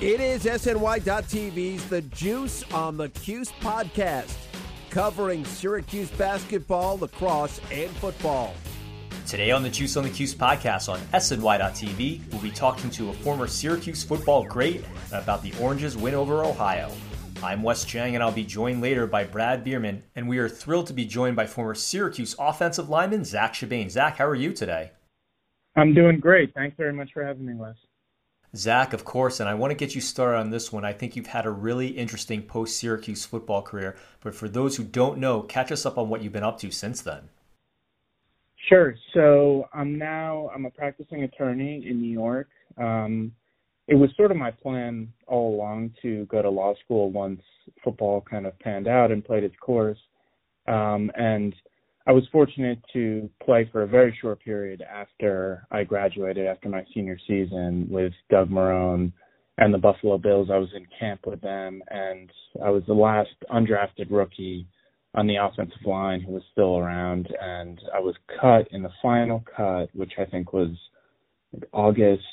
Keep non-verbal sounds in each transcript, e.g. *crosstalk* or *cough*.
It is SNY.TV's The Juice on the Cuse podcast, covering Syracuse basketball, lacrosse, and football. Today on the Juice on the Cuse podcast on SNY.TV, we'll be talking to a former Syracuse football great about the Oranges' win over Ohio. I'm Wes Cheng, and I'll be joined later by Brad Bierman, and we are thrilled to be joined by former Syracuse offensive lineman Zack Chibane. Zack, how are you today? I'm doing great. Thanks very much for having me, Wes. Zack, of course, and I want to get you started on this one. I think you've had a really interesting post Syracuse football career, but for those who don't know, catch us up on what you've been up to since then. Sure. So I'm now I'm a practicing attorney in New York. Um, it was sort of my plan all along to go to law school once football kind of panned out and played its course. Um, and I was fortunate to play for a very short period after I graduated, after my senior season with Doug Marrone and the Buffalo Bills. I was in camp with them, and I was the last undrafted rookie on the offensive line who was still around. And I was cut in the final cut, which I think was August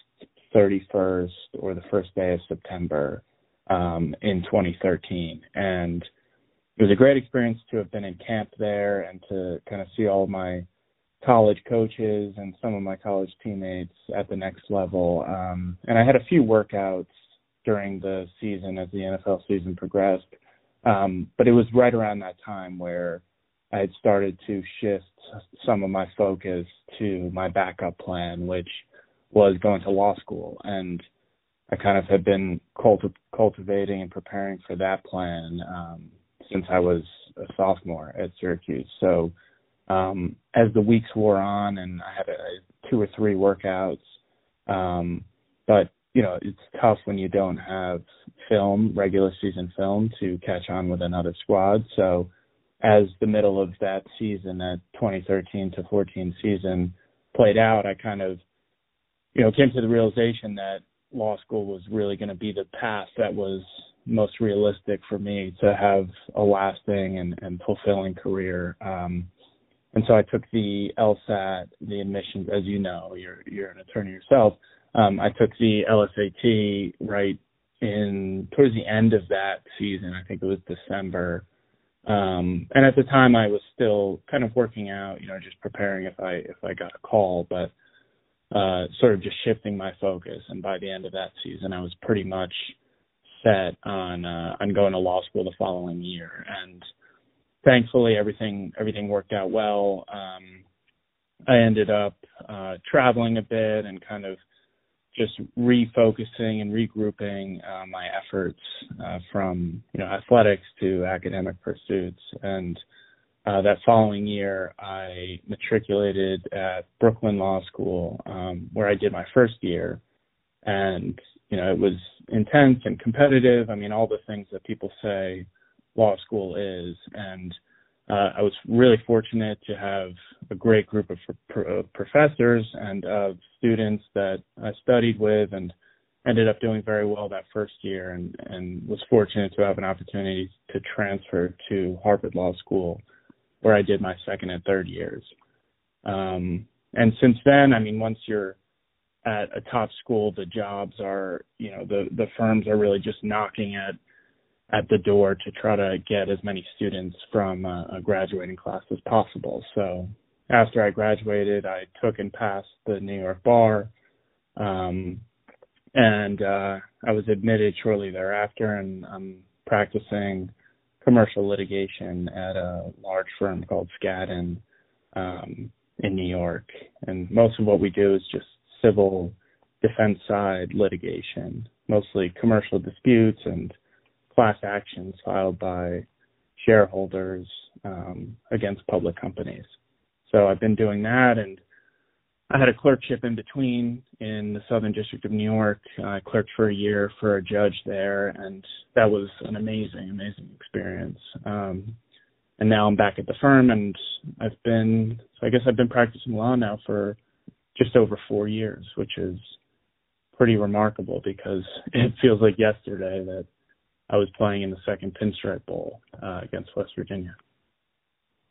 31st or the first day of September um, in 2013. And it was a great experience to have been in camp there and to kind of see all my college coaches and some of my college teammates at the next level. Um, and I had a few workouts during the season as the NFL season progressed. Um, but it was right around that time where I had started to shift some of my focus to my backup plan, which was going to law school. And I kind of had been culti- cultivating and preparing for that plan um, since I was a sophomore at Syracuse. So um, as the weeks wore on, and I had a, two or three workouts, um, but you know it's tough when you don't have film, regular season film, to catch on with another squad. So as the middle of that season, that 2013 to 14 season played out, I kind of you know came to the realization that law school was really going to be the path that was most realistic for me to have a lasting and, and fulfilling career. Um, and so I took the LSAT, the admissions, as you know, you're you're an attorney yourself. Um, I took the LSAT right in towards the end of that season. I think it was December. Um, and at the time, I was still kind of working out, you know, just preparing if I if I got a call, but uh, sort of just shifting my focus. And by the end of that season, I was pretty much set on uh, on going to law school the following year, and thankfully everything everything worked out well. Um, I ended up uh, traveling a bit and kind of just refocusing and regrouping uh, my efforts uh, from you know athletics to academic pursuits. And uh, that following year, I matriculated at Brooklyn Law School, um, where I did my first year. And you know, it was intense and competitive. I mean, all the things that people say law school is. And uh, I was really fortunate to have a great group of pro- professors and uh, students that I studied with and ended up doing very well that first year and, and was fortunate to have an opportunity to transfer to Harvard Law School where I did my second and third years. Um, and since then, I mean, once you're at a top school, the jobs are, you know, the the firms are really just knocking at at the door to try to get as many students from a, a graduating class as possible. So after I graduated, I took and passed the New York bar, um, and uh, I was admitted shortly thereafter, and I'm practicing commercial litigation at a large firm called Skadden um, in New York. And most of what we do is just civil defense side litigation, mostly commercial disputes and class actions filed by shareholders um, against public companies. So I've been doing that, and I had a clerkship in between in the Southern District of New York. I clerked for a year for a judge there, and that was an amazing, amazing experience. Um, and now I'm back at the firm, and I've been, so I guess I've been practicing law now for just over four years, which is pretty remarkable because *laughs* it feels like yesterday that I was playing in the second Pinstripe Bowl uh, against West Virginia.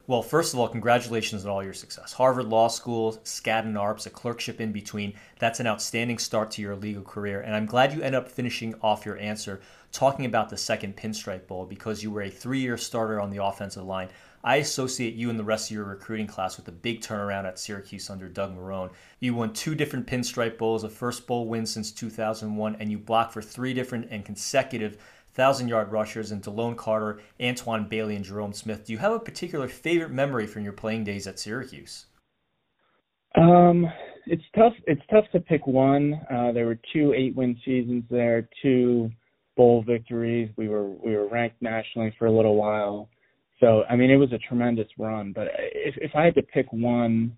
Well, first of all, congratulations on all your success. Harvard Law School, Skadden Arps, a clerkship in between. That's an outstanding start to your legal career. And I'm glad you ended up finishing off your answer talking about the second Pinstripe Bowl because you were a three year starter on the offensive line. I associate you and the rest of your recruiting class with a big turnaround at Syracuse under Doug Marrone. You won two different Pinstripe Bowls, a first bowl win since 2001, and you blocked for three different and consecutive thousand yard rushers in Delone Carter, Antwon Bailey, and Jerome Smith. Do you have a particular favorite memory from your playing days at Syracuse? Um, it's tough. It's tough to pick one. Uh, there were two eight-win seasons there, two bowl victories. We were we were ranked nationally for a little while. So I mean, it was a tremendous run. But if if I had to pick one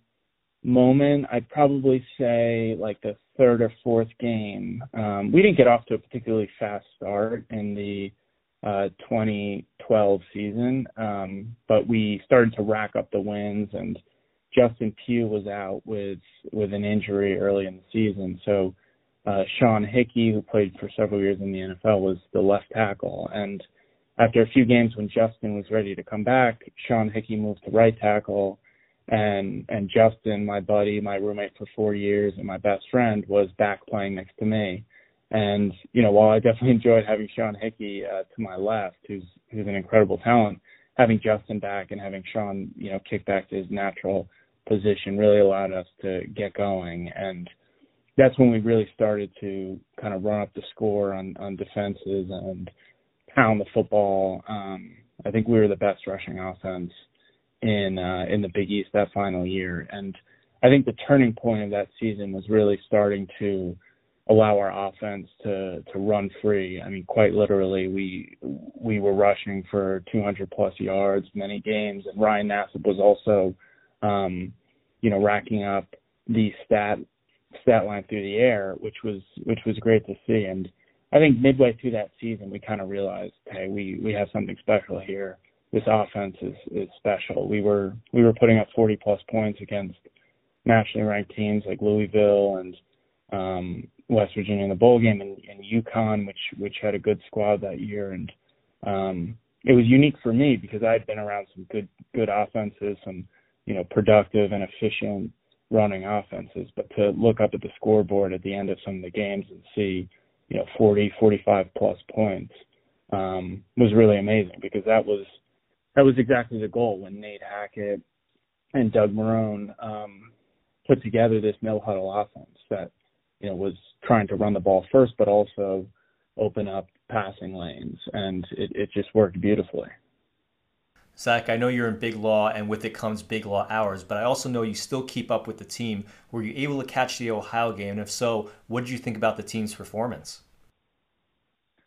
moment, I'd probably say like the third or fourth game. Um, we didn't get off to a particularly fast start in the uh, 2012 season, um, but we started to rack up the wins, and Justin Pugh was out with with an injury early in the season. So uh, Sean Hickey, who played for several years in the NFL, was the left tackle, and after a few games when Justin was ready to come back, Sean Hickey moved to right tackle and and Justin, my buddy, my roommate for four years, and my best friend was back playing next to me. And you know, while I definitely *laughs* enjoyed having Sean Hickey uh, to my left, who's who's an incredible talent, having Justin back and having Sean, you know, kick back to his natural position really allowed us to get going. And that's when we really started to kind of run up the score on on defenses and pound the football. Um, I think we were the best rushing offense in uh, in the Big East that final year. And I think the turning point of that season was really starting to allow our offense to to run free. I mean, quite literally, we we were rushing for 200 plus yards many games, and Ryan Nassib was also, um, you know, racking up the stat stat line through the air, which was which was great to see. And I think midway through that season, we kind of realized, hey, we we have something special here. This offense is is special. We were we were putting up 40 plus points against nationally ranked teams like Louisville and um, West Virginia in the bowl game and, and UConn, which which had a good squad that year, and um, it was unique for me because I had been around some good good offenses, some you know productive and efficient running offenses, but to look up at the scoreboard at the end of some of the games and see you know 40, 45 plus points um, was really amazing because that was that was exactly the goal when Nate Hackett and Doug Marrone um, put together this no huddle offense that you know was trying to run the ball first, but also open up passing lanes, and it, it just worked beautifully. Zack, I know you're in big law, and with it comes big law hours, but I also know you still keep up with the team. Were you able to catch the Ohio game? And if so, what did you think about the team's performance?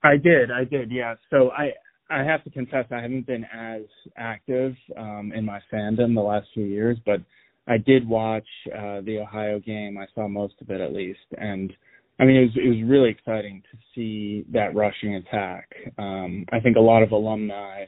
I did, I did, yeah. So I I have to confess I haven't been as active um, in my fandom the last few years, but I did watch uh, the Ohio game. I saw most of it at least, and I mean it was it was really exciting to see that rushing attack. Um, I think a lot of alumni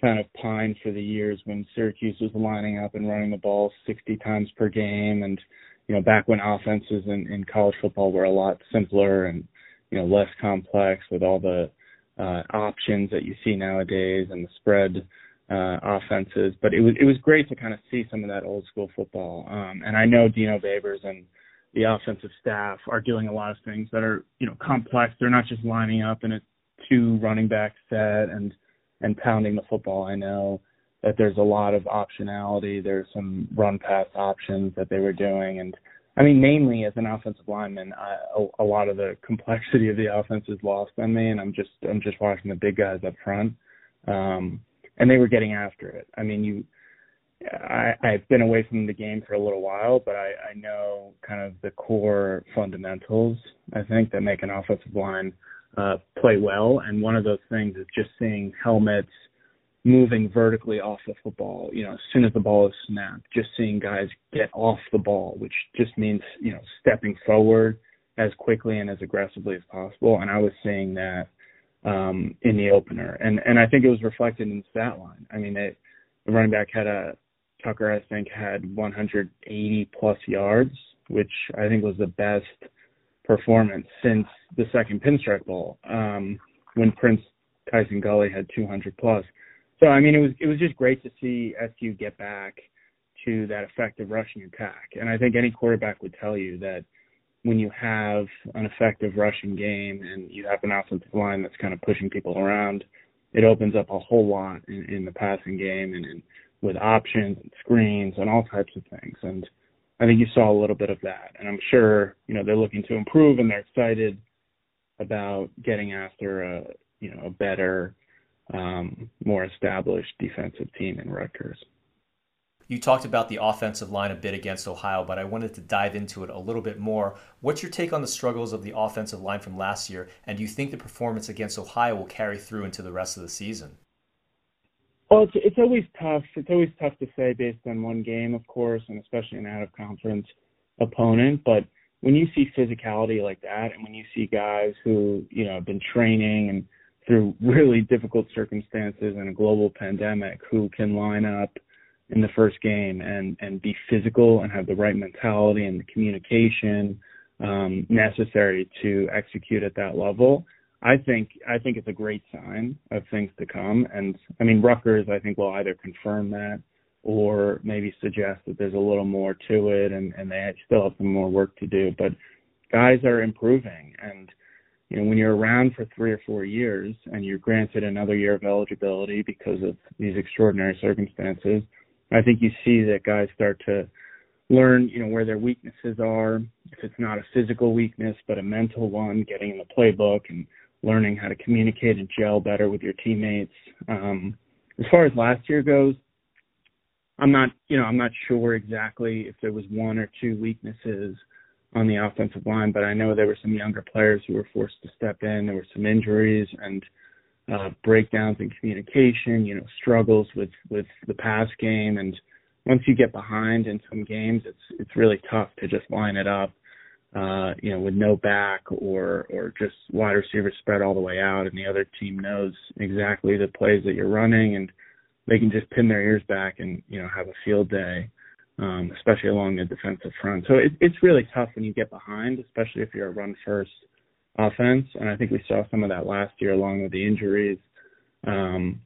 kind of pined for the years when Syracuse was lining up and running the ball 60 times per game, and you know back when offenses in, in college football were a lot simpler and you know less complex with all the uh, options that you see nowadays and the spread uh, offenses. But it was it was great to kind of see some of that old school football. Um, and I know Dino Babers and the offensive staff are doing a lot of things that are you know complex. They're not just lining up in a two running back set and and pounding the football. I know that there's a lot of optionality. There's some run pass options that they were doing and I mean, mainly as an offensive lineman, I, a, a lot of the *laughs* complexity of the offense is lost on me, and I'm just I'm just watching the big guys up front, um, and they were getting after it. I mean, you, I, I've been away from the game for a little while, but I, I know kind of the core fundamentals. I think that make an offensive line uh, play well, and one of those things is just seeing helmets moving vertically off the football, you know, as soon as the ball is snapped, just seeing guys get off the ball, which just means, you know, stepping forward as quickly and as aggressively as possible. And I was seeing that um, in the opener. And and I think it was reflected in the stat line. I mean, it, the running back had a Tucker, I think, had 180 plus yards, which I think was the best performance since the second Pinstripe Bowl, um, when Prince Tyson Gulley had 200 plus. So I mean, it was it was just great to see SU get back to that effective rushing attack. And I think any quarterback would tell you that when you have an effective rushing game and you have an offensive line that's kind of pushing people around, it opens up a whole lot in, in the passing game and in, with options and screens and all types of things. And I think you saw a little bit of that. And I'm sure, you know, they're looking to improve and they're excited about getting after a, you know, a better, um, more established defensive team in Rutgers. You talked about the offensive line a bit against Ohio, but I wanted to dive into it a little bit more. What's your take on the struggles of the offensive line from last year, and do you think the performance against Ohio will carry through into the rest of the season? Well, it's, it's always tough. It's always tough to say based on one game, of course, and especially an out of conference opponent. But when you see physicality like that, and when you see guys who you know have been training and through *laughs* really difficult circumstances and a global pandemic who can line up in the first game and and be physical and have the right mentality and the communication um, necessary to execute at that level. I think I think it's a great sign of things to come. And I mean, Rutgers I think will either confirm that or maybe suggest that there's a little more to it and and they still have some more work to do. But guys are improving and you know, when you're around for three or four years and you're granted another year of eligibility because of these extraordinary circumstances, I think you see that guys start to learn, you know, where their weaknesses are. If it's not a physical weakness, but a mental one, getting in the playbook and learning how to communicate and gel better with your teammates. Um, as far as last year goes, I'm not, you know, I'm not sure exactly if there was one or two weaknesses on the offensive line, but I know there were some younger players who were forced to step in. There were some injuries, and uh, breakdowns in communication, you know, struggles with with the pass game, and once you get behind in some games, it's it's really tough to just line it up, uh, you know, with no back or or just wide receivers spread all the way out, and the other team knows exactly the plays that you're running, and they can just pin their ears back and you know have a field day. Um, especially along the defensive front. So it, it's really tough when you get behind, especially if you're a run first offense, and I think we saw some of that last year along with the injuries. Um,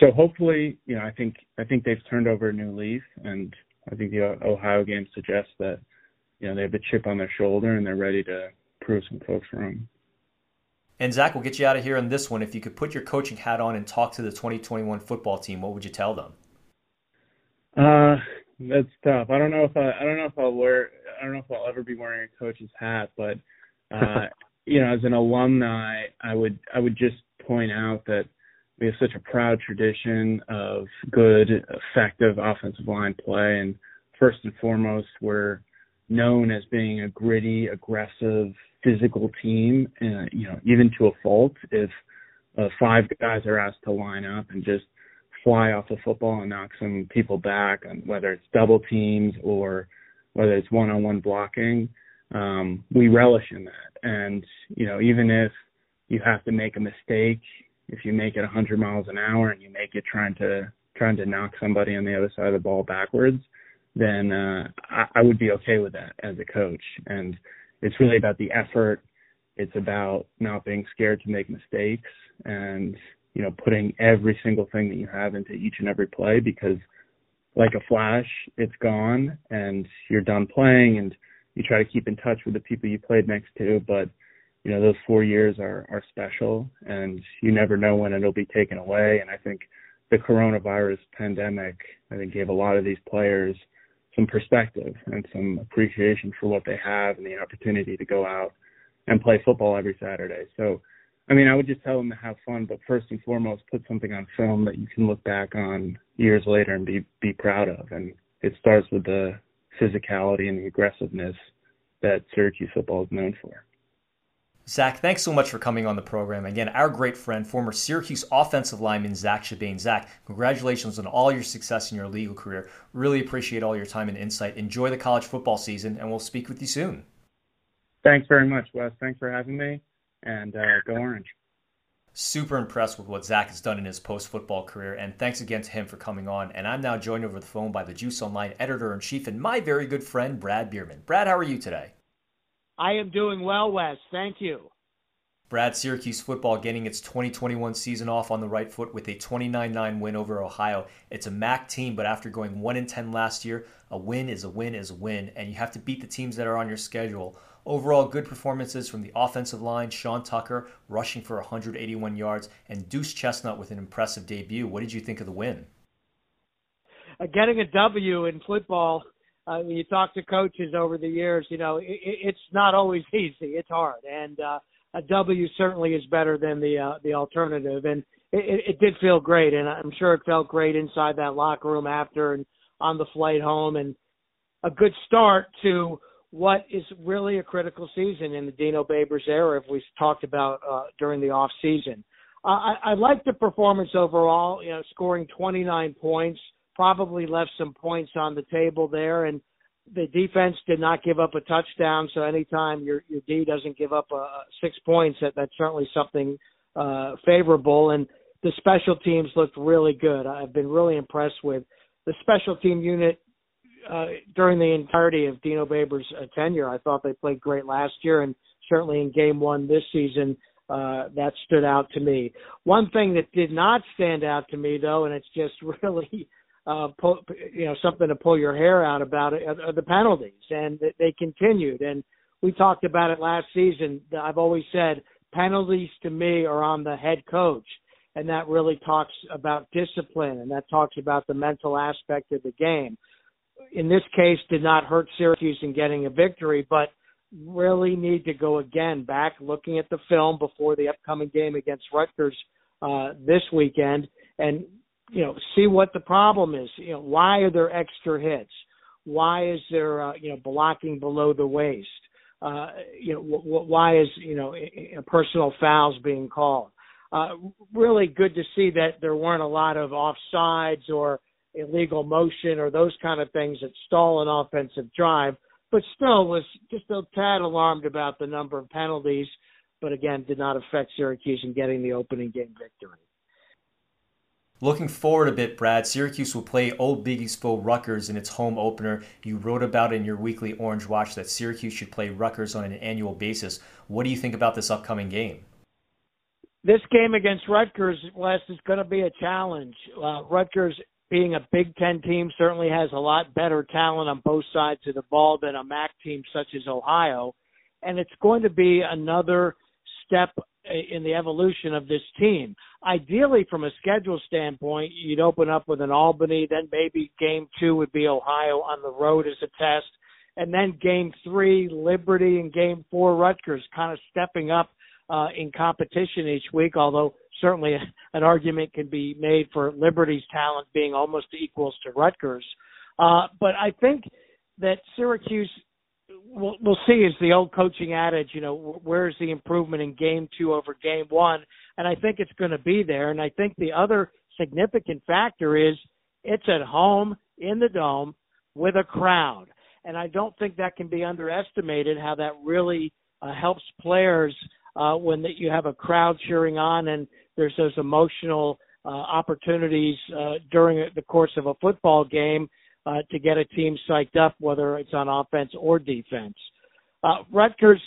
so hopefully, you know, I think I think they've turned over a new leaf, and I think the Ohio game suggests that you know they have a chip on their shoulder and they're ready to prove some folks wrong. And Zack, we'll get you out of here on this one. If you could put your coaching hat on and talk to the 2021 football team, what would you tell them? Uh, that's tough. I don't know if I, I don't know if I'll wear I don't know if I'll ever be wearing a coach's hat, but uh, *laughs* you know, as an alumni, I would I would just point out that we have such a proud tradition of good, effective offensive line play, and first and foremost, we're known as being a gritty, aggressive, physical team. Uh, you know, even to a fault, if uh, five guys are asked to line up and just fly off the football and knock some people back, and whether it's double teams or whether it's one-on-one blocking, um, we relish in that. And, you know, even if you have to make a mistake, if you make it 100 miles an hour and you make it trying to trying to knock somebody on the other side of the ball backwards, then uh, I, I would be okay with that as a coach. And it's really about the effort. It's about not being scared to make mistakes and you know putting every single thing that you have into each and every play because like a flash, it's gone and you're done playing and you try to keep in touch with the people you played next to, but you know those four years are are special, and you never know when it'll be taken away. And I think the coronavirus pandemic, I think, gave a lot of these players some perspective and some appreciation for what they have and the opportunity to go out and play football every Saturday. So, I mean, I would just tell them to have fun, but first and foremost, put something on film that you can look back on years later and be be proud of. And it starts with the physicality and the aggressiveness that Syracuse football is known for. Zack, thanks so much for coming on the program. Again, our great friend, former Syracuse offensive lineman Zack Chibane. Zack, congratulations on all your success in your legal career. Really appreciate all your time and insight. Enjoy the college football season, and we'll speak with you soon. Thanks very much, Wes. Thanks for having me, and uh, go Orange. Super impressed with what Zack has done in his post football career, and thanks again to him for coming on. And I'm now joined over the phone by the Juice Online editor in chief and my very good friend, Brad Bierman. Brad, how are you today? I am doing well, Wes. Thank you. Brad, Syracuse football getting its 2021 season off on the right foot with a 29-9 win over Ohio. It's a MAC team, but after going 1 10 last year, a win is a win is a win, and you have to beat the teams that are on your schedule. Overall, good performances from the offensive line. Sean Tucker rushing for 181 yards, and Duce Chestnut with an impressive debut. What did you think of the win? Uh, getting a W in football uh, when you talk to coaches over the years, you know, it, it's not always *laughs* easy. It's hard, and uh, a W certainly is better than the uh, the alternative. And it, it did feel great, and I'm sure it felt great inside that locker room after and on the flight home, and a good start to what is really a critical season in the Dino Babers era, if we talked about uh, during the off season. Uh, I, I like the performance overall. You know, scoring 29 points probably left some points on the table there, and the defense did not give up a touchdown. So anytime your your D doesn't give up uh, six points, that that's certainly something uh, favorable. And the special teams looked really good. I've been really impressed with the special team unit uh, during the entirety of Dino Babers' uh, tenure. I thought they played great last year, and certainly in Game One this season, uh, that stood out to me. One thing that did not stand out to me, though, and it's just *laughs* really uh, pull, you know, something to pull your hair out about it are the penalties, and they continued. And we talked about it last season. I've always said penalties to me are on the head coach, and that really talks about discipline, and that talks about the mental aspect of the game. In this case, did not hurt Syracuse in getting a victory, but really need to go again back looking at the film before the upcoming game against Rutgers uh, this weekend and you know, see what the problem is. You know, why are there extra hits? Why is there, uh, you know, blocking below the waist? Uh, you know, w- w- why is, you know, personal fouls being called? Uh, really good to see that there weren't a lot of offsides or illegal motion or those kind of things that stall an offensive drive, but still was just a tad alarmed about the number of penalties, but again, did not affect Syracuse in getting the opening game victory. Looking forward a bit, Brad, Syracuse will play Old Big East foe Rutgers in its home opener. You wrote about in your weekly Orange Watch that Syracuse should play Rutgers on an annual basis. What do you think about this upcoming game? This game against Rutgers, Wes, is going to be a challenge. Uh, Rutgers, being a Big Ten team, certainly has a lot better talent on both sides of the ball than a MAC team such as Ohio. And it's going to be another step in the evolution of this team. Ideally, from a schedule standpoint, you'd open up with an Albany, then maybe game two would be Ohio on the road as a test, and then game three, Liberty, and game four, Rutgers, kind of stepping up uh, in competition each week, although certainly *laughs* an argument can be made for Liberty's talent being almost equals to Rutgers. Uh, but I think that Syracuse we'll, we'll see is the old coaching adage, you know, where's the improvement in game two over game one? And I think it's going to be there. And I think the other significant factor is it's at home in the dome with a crowd. And I don't think that can be underestimated how that really uh, helps players uh, when that you have a crowd cheering on and there's those emotional uh, opportunities uh, during the course of a football game uh, to get a team psyched up, whether it's on offense or defense. Uh, Rutgers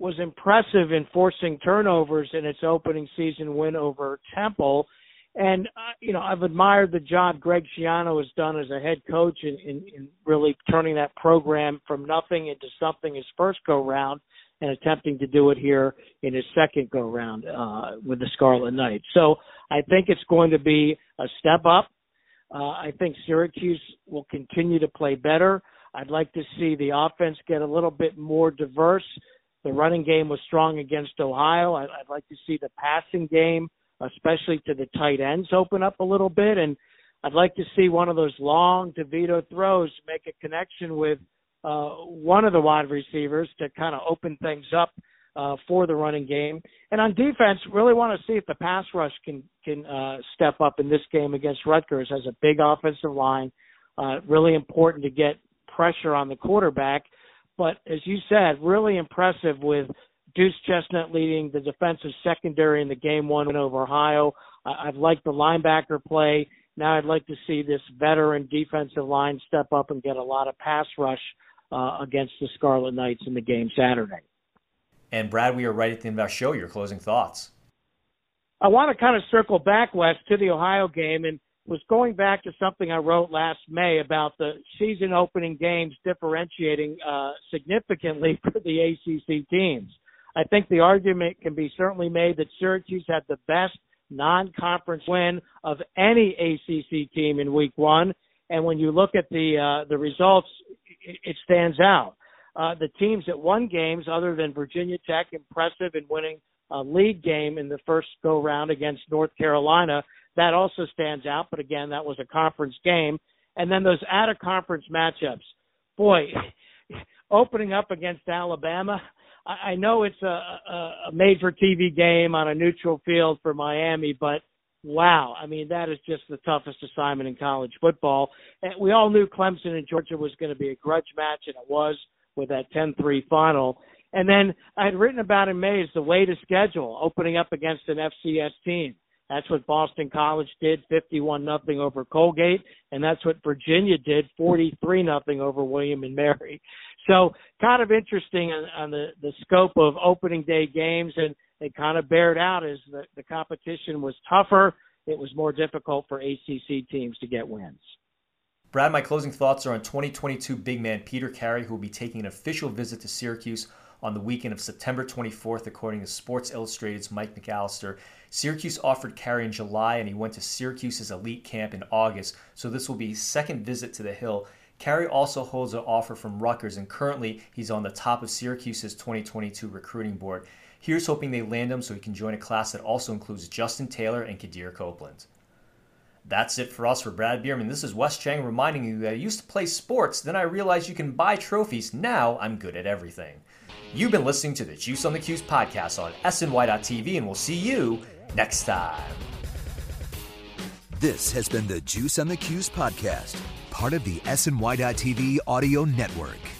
was impressive in forcing turnovers in its opening season win over Temple. And, uh, you know, I've admired the job Greg Schiano has done as a head coach in, in, in really turning that program from nothing into something his first go round and attempting to do it here in his second go round uh, with the Scarlet Knights. So I think it's going to be a step up. Uh, I think Syracuse will continue to play better. I'd like to see the offense get a little bit more diverse. The running game was strong against Ohio. I'd, I'd like to see the passing game, especially to the tight ends, open up a little bit. And I'd like to see one of those long DeVito throws make a connection with uh, one of the wide receivers to kind of open things up uh, for the running game. And on defense, really want to see if the pass rush can can uh, step up in this game against Rutgers. Has a big offensive line, uh, really important to get pressure on the quarterback. But as you said, really impressive with Duce Chestnut leading the defensive secondary in the game one win over Ohio. I've liked the linebacker play. Now I'd like to see this veteran defensive line step up and get a lot of pass rush uh, against the Scarlet Knights in the game Saturday. And Brad, we are right at the end of our show. Your closing thoughts. I want to kind of circle back, Wes, to the Ohio game and was going back to something I wrote last May about the season opening games differentiating uh, significantly *laughs* for the ACC teams. I think the argument can be certainly made that Syracuse had the best non-conference win of any ACC team in Week One, and when you look at the uh, the results, it stands out. Uh, the teams that won games, other than Virginia Tech, impressive in winning a league game in the first go round against North Carolina. That also stands out, but again, that was a conference game. And then those out of conference matchups. Boy, *laughs* opening up against Alabama, I, I know it's a, a, a made for TV game on a neutral field for Miami, but wow, I mean that is just the toughest assignment in college football. And we all knew Clemson and Georgia was going to be a grudge match, and it was with that 10-3 final. And then I had written about in May is the way to schedule, opening up against an FCS team. That's what Boston College did, 51 nothing over Colgate, and that's what Virginia did, 43 nothing over William and Mary. So kind of interesting on, on the the scope of opening day games, and it kind of bared out as the, the competition was tougher. It was more difficult for ACC teams to get wins. Brad, my closing thoughts are on 2022 big man Peter Carey, who will be taking an official visit to Syracuse on the weekend of September 24th, according to Sports Illustrated's Mike McAllister. Syracuse offered Carey in July, and he went to Syracuse's elite camp in August, so this will be his second visit to the Hill. Carey also holds an offer from Rutgers, and currently he's on the top of Syracuse's 2022 recruiting board. Here's hoping they land him so he can join a class that also includes Justin Taylor and Quadir Copeland. That's it for us for Brad Bierman. This is Wes Cheng reminding you that I used to play sports, then I realized you can buy trophies. Now I'm good at everything. You've been listening to the Juice on the Cuse podcast on SNY.TV, and we'll see you next time. This has been the Juice on the Cuse podcast, part of the SNY.TV audio network.